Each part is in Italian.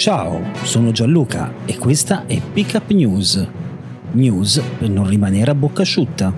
Ciao, sono Gianluca e questa è Pickup News. News per non rimanere a bocca asciutta.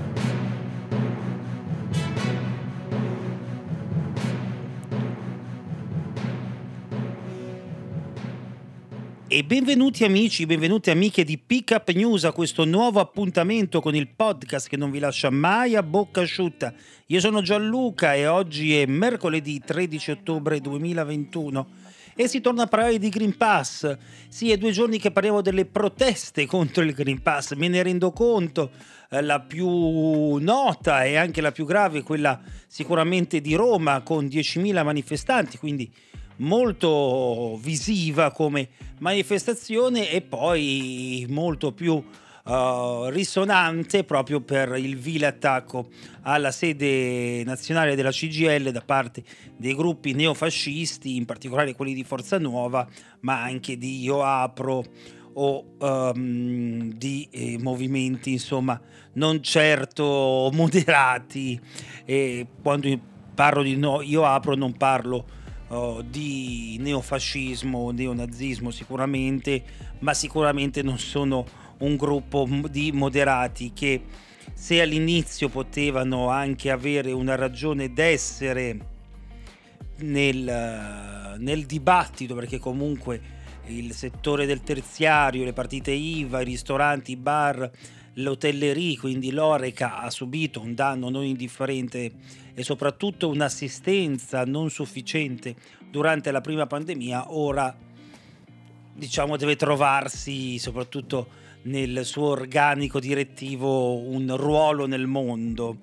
E benvenuti amici, benvenute amiche di Pickup News a questo nuovo appuntamento con il podcast che non vi lascia mai a bocca asciutta. Io sono Gianluca e oggi è mercoledì 13 ottobre 2021 e si torna a parlare di Green Pass. Sì, è due giorni che parliamo delle proteste contro il Green Pass, me ne rendo conto. Eh, La più nota e anche la più grave quella sicuramente di Roma con 10.000 manifestanti, quindi molto visiva come manifestazione e poi molto più eh, risonante proprio per il vile attacco alla sede nazionale della CGL da parte dei gruppi neofascisti, in particolare quelli di Forza Nuova, ma anche di Io Apro o ehm, di eh, movimenti insomma non certo moderati. E quando parlo di no, Io Apro non parlo oh, di neofascismo, neonazismo sicuramente, ma sicuramente non sono un gruppo di moderati che se all'inizio potevano anche avere una ragione d'essere nel, nel dibattito, perché comunque il settore del terziario, le partite IVA, i ristoranti, i bar, l'hotellerie, quindi l'Oreca ha subito un danno non indifferente e soprattutto un'assistenza non sufficiente durante la prima pandemia, ora diciamo deve trovarsi soprattutto nel suo organico direttivo un ruolo nel mondo.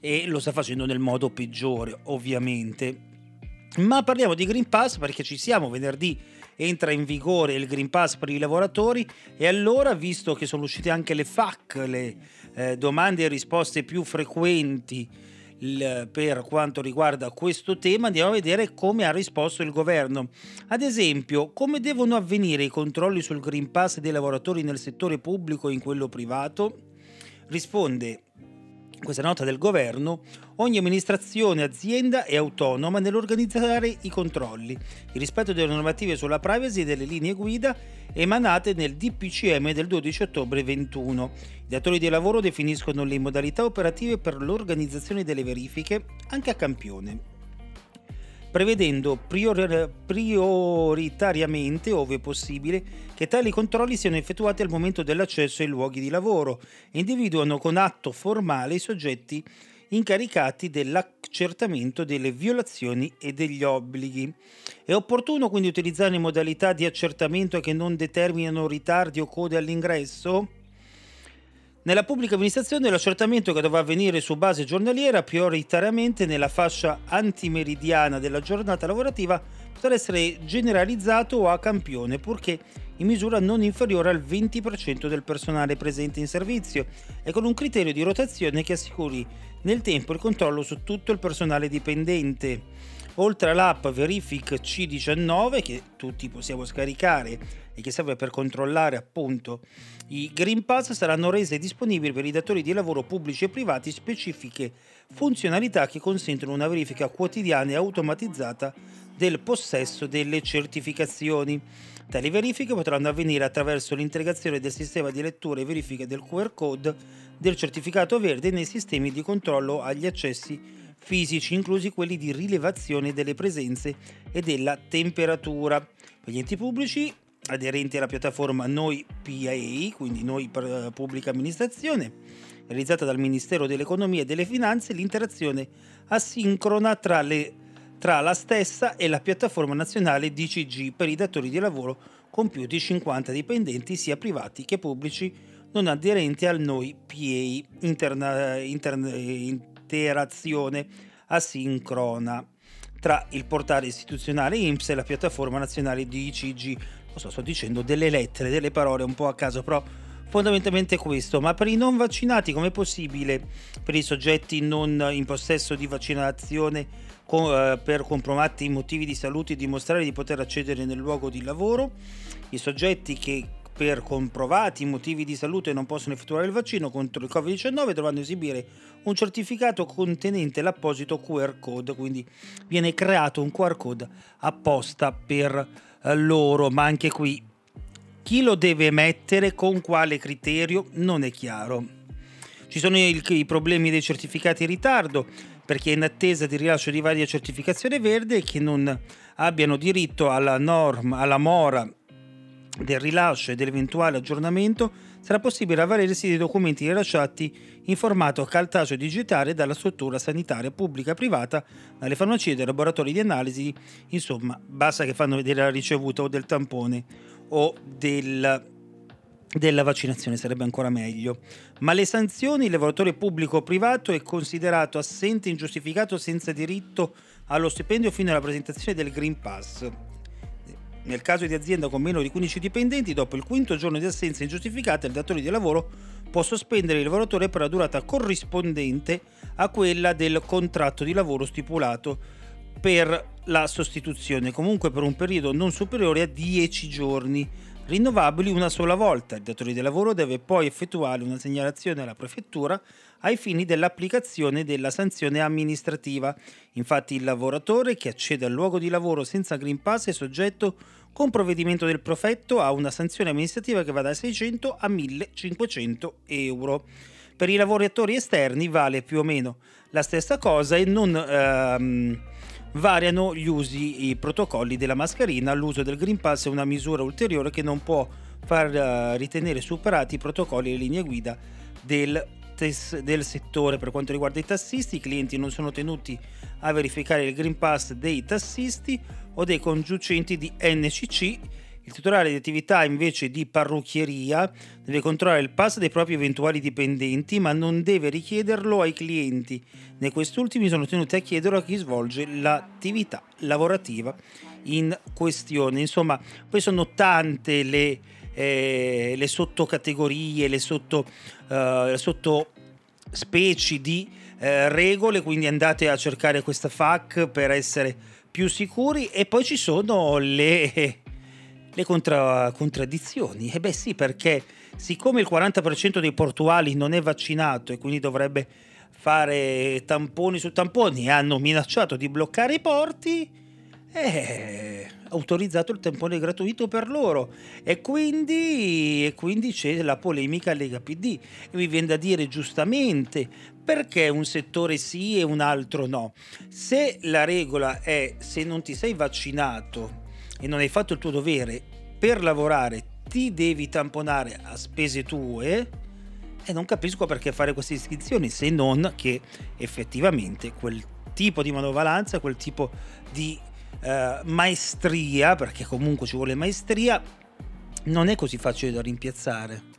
E lo sta facendo nel modo peggiore ovviamente. Ma parliamo di Green Pass perché ci siamo. Venerdì entra in vigore il Green Pass per i lavoratori. E allora, visto che sono uscite anche le FAC, le eh, domande e risposte più frequenti il- per quanto riguarda questo tema, andiamo a vedere come ha risposto il governo. Ad esempio, come devono avvenire i controlli sul Green Pass dei lavoratori nel settore pubblico e in quello privato? Risponde questa nota del governo, ogni amministrazione e azienda è autonoma nell'organizzare i controlli, il rispetto delle normative sulla privacy e delle linee guida emanate nel DPCM del 12 ottobre 21. I datori di lavoro definiscono le modalità operative per l'organizzazione delle verifiche anche a campione prevedendo prior- prioritariamente, ove possibile, che tali controlli siano effettuati al momento dell'accesso ai luoghi di lavoro e individuano con atto formale i soggetti incaricati dell'accertamento delle violazioni e degli obblighi. È opportuno quindi utilizzare modalità di accertamento che non determinano ritardi o code all'ingresso? Nella pubblica amministrazione l'accertamento che dovrà avvenire su base giornaliera, prioritariamente nella fascia antimeridiana della giornata lavorativa, potrà essere generalizzato a campione, purché in misura non inferiore al 20% del personale presente in servizio e con un criterio di rotazione che assicuri nel tempo il controllo su tutto il personale dipendente. Oltre all'app Verific C19 che tutti possiamo scaricare e che serve per controllare appunto i Green Pass saranno rese disponibili per i datori di lavoro pubblici e privati specifiche funzionalità che consentono una verifica quotidiana e automatizzata del possesso delle certificazioni. Tali verifiche potranno avvenire attraverso l'integrazione del sistema di lettura e verifica del QR code del certificato verde nei sistemi di controllo agli accessi fisici, inclusi quelli di rilevazione delle presenze e della temperatura. Per gli enti pubblici aderenti alla piattaforma Noi PA, quindi Noi Pubblica Amministrazione, realizzata dal Ministero dell'Economia e delle Finanze, l'interazione asincrona tra, le, tra la stessa e la piattaforma nazionale DCG per i datori di lavoro con più di 50 dipendenti sia privati che pubblici non aderenti al Noi PA interna, interna- in- interazione asincrona tra il portale istituzionale IMSS e la piattaforma nazionale di ICG. Lo so, sto dicendo delle lettere, delle parole un po' a caso, però fondamentalmente questo. Ma per i non vaccinati com'è possibile per i soggetti non in possesso di vaccinazione con, eh, per compromatti motivi di salute dimostrare di poter accedere nel luogo di lavoro? I soggetti che per comprovati motivi di salute non possono effettuare il vaccino contro il Covid-19 dovranno esibire un certificato contenente l'apposito QR code, quindi viene creato un QR code apposta per eh, loro, ma anche qui chi lo deve emettere, con quale criterio, non è chiaro. Ci sono i, i problemi dei certificati in ritardo, per chi è in attesa di rilascio di varia certificazione verde e che non abbiano diritto alla norma, alla mora del rilascio e dell'eventuale aggiornamento sarà possibile avvalersi dei documenti rilasciati in formato cartaceo digitale dalla struttura sanitaria pubblica e privata, dalle farmacie, dai laboratori di analisi, insomma, basta che fanno vedere la ricevuta o del tampone o del, della vaccinazione, sarebbe ancora meglio. Ma le sanzioni, il lavoratore pubblico o privato è considerato assente, ingiustificato, senza diritto allo stipendio fino alla presentazione del Green Pass. Nel caso di azienda con meno di 15 dipendenti, dopo il quinto giorno di assenza ingiustificata, il datore di lavoro può sospendere il lavoratore per la durata corrispondente a quella del contratto di lavoro stipulato per la sostituzione, comunque per un periodo non superiore a 10 giorni, rinnovabili una sola volta. Il datore di lavoro deve poi effettuare una segnalazione alla prefettura ai fini dell'applicazione della sanzione amministrativa. Infatti il lavoratore che accede al luogo di lavoro senza Green Pass è soggetto con provvedimento del prefetto a una sanzione amministrativa che va da 600 a 1500 euro. Per i lavoratori esterni vale più o meno la stessa cosa e non ehm, variano gli usi, i protocolli della mascherina. L'uso del Green Pass è una misura ulteriore che non può far uh, ritenere superati i protocolli e le linee guida del del settore per quanto riguarda i tassisti, i clienti non sono tenuti a verificare il Green Pass dei tassisti o dei congiucenti di NCC. Il titolare di attività invece di parrucchieria deve controllare il pass dei propri eventuali dipendenti, ma non deve richiederlo ai clienti, né quest'ultimi sono tenuti a chiederlo a chi svolge l'attività lavorativa in questione. Insomma, poi sono tante le eh, le sottocategorie, le sotto, uh, sottospecie di uh, regole, quindi andate a cercare questa FAC per essere più sicuri e poi ci sono le, le contra, contraddizioni. E eh beh sì, perché siccome il 40% dei portuali non è vaccinato e quindi dovrebbe fare tamponi su tamponi e hanno minacciato di bloccare i porti, eh, autorizzato il tampone gratuito per loro e quindi, e quindi c'è la polemica Lega PD e mi viene da dire giustamente perché un settore sì e un altro no. Se la regola è se non ti sei vaccinato e non hai fatto il tuo dovere per lavorare ti devi tamponare a spese tue, e non capisco perché fare queste iscrizioni se non che effettivamente quel tipo di manovalanza, quel tipo di eh, maestria, perché comunque ci vuole maestria, non è così facile da rimpiazzare.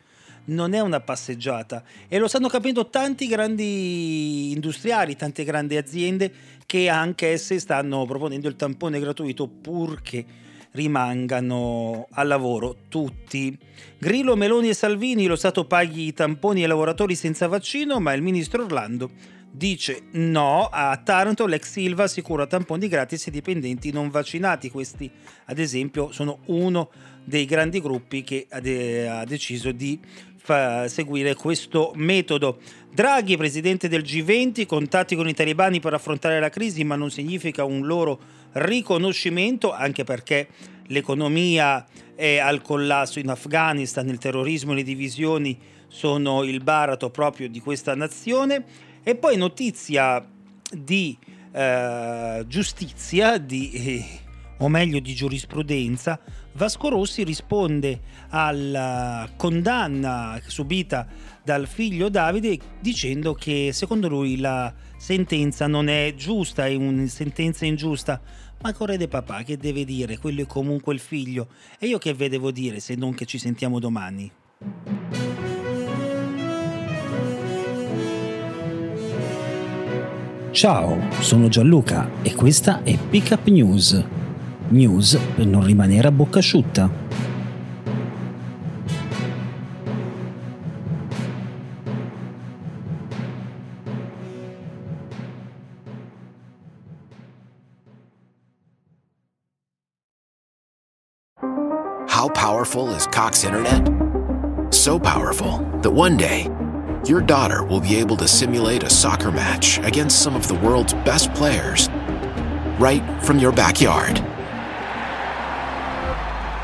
Non è una passeggiata e lo stanno capendo tanti grandi industriali, tante grandi aziende che anche esse stanno proponendo il tampone gratuito purché rimangano al lavoro tutti. Grillo, Meloni e Salvini, lo Stato paghi i tamponi ai lavoratori senza vaccino, ma il ministro Orlando dice no a Taranto l'ex Silva assicura tamponi gratis ai dipendenti non vaccinati questi ad esempio sono uno dei grandi gruppi che ha, de- ha deciso di fa- seguire questo metodo. Draghi presidente del G20 contatti con i talibani per affrontare la crisi ma non significa un loro riconoscimento anche perché l'economia è al collasso in Afghanistan il terrorismo e le divisioni sono il baratro proprio di questa nazione. E poi notizia di eh, giustizia, di, eh, o meglio di giurisprudenza, Vasco Rossi risponde alla condanna subita dal figlio Davide dicendo che secondo lui la sentenza non è giusta, è una sentenza ingiusta. Ma correde papà, che deve dire? Quello è comunque il figlio. E io che ve devo dire se non che ci sentiamo domani? Ciao, sono Gianluca e questa è Pickup News. News per non rimanere a bocca asciutta. How powerful is Cox Internet? So powerful that one day your daughter will be able to simulate a soccer match against some of the world's best players right from your backyard.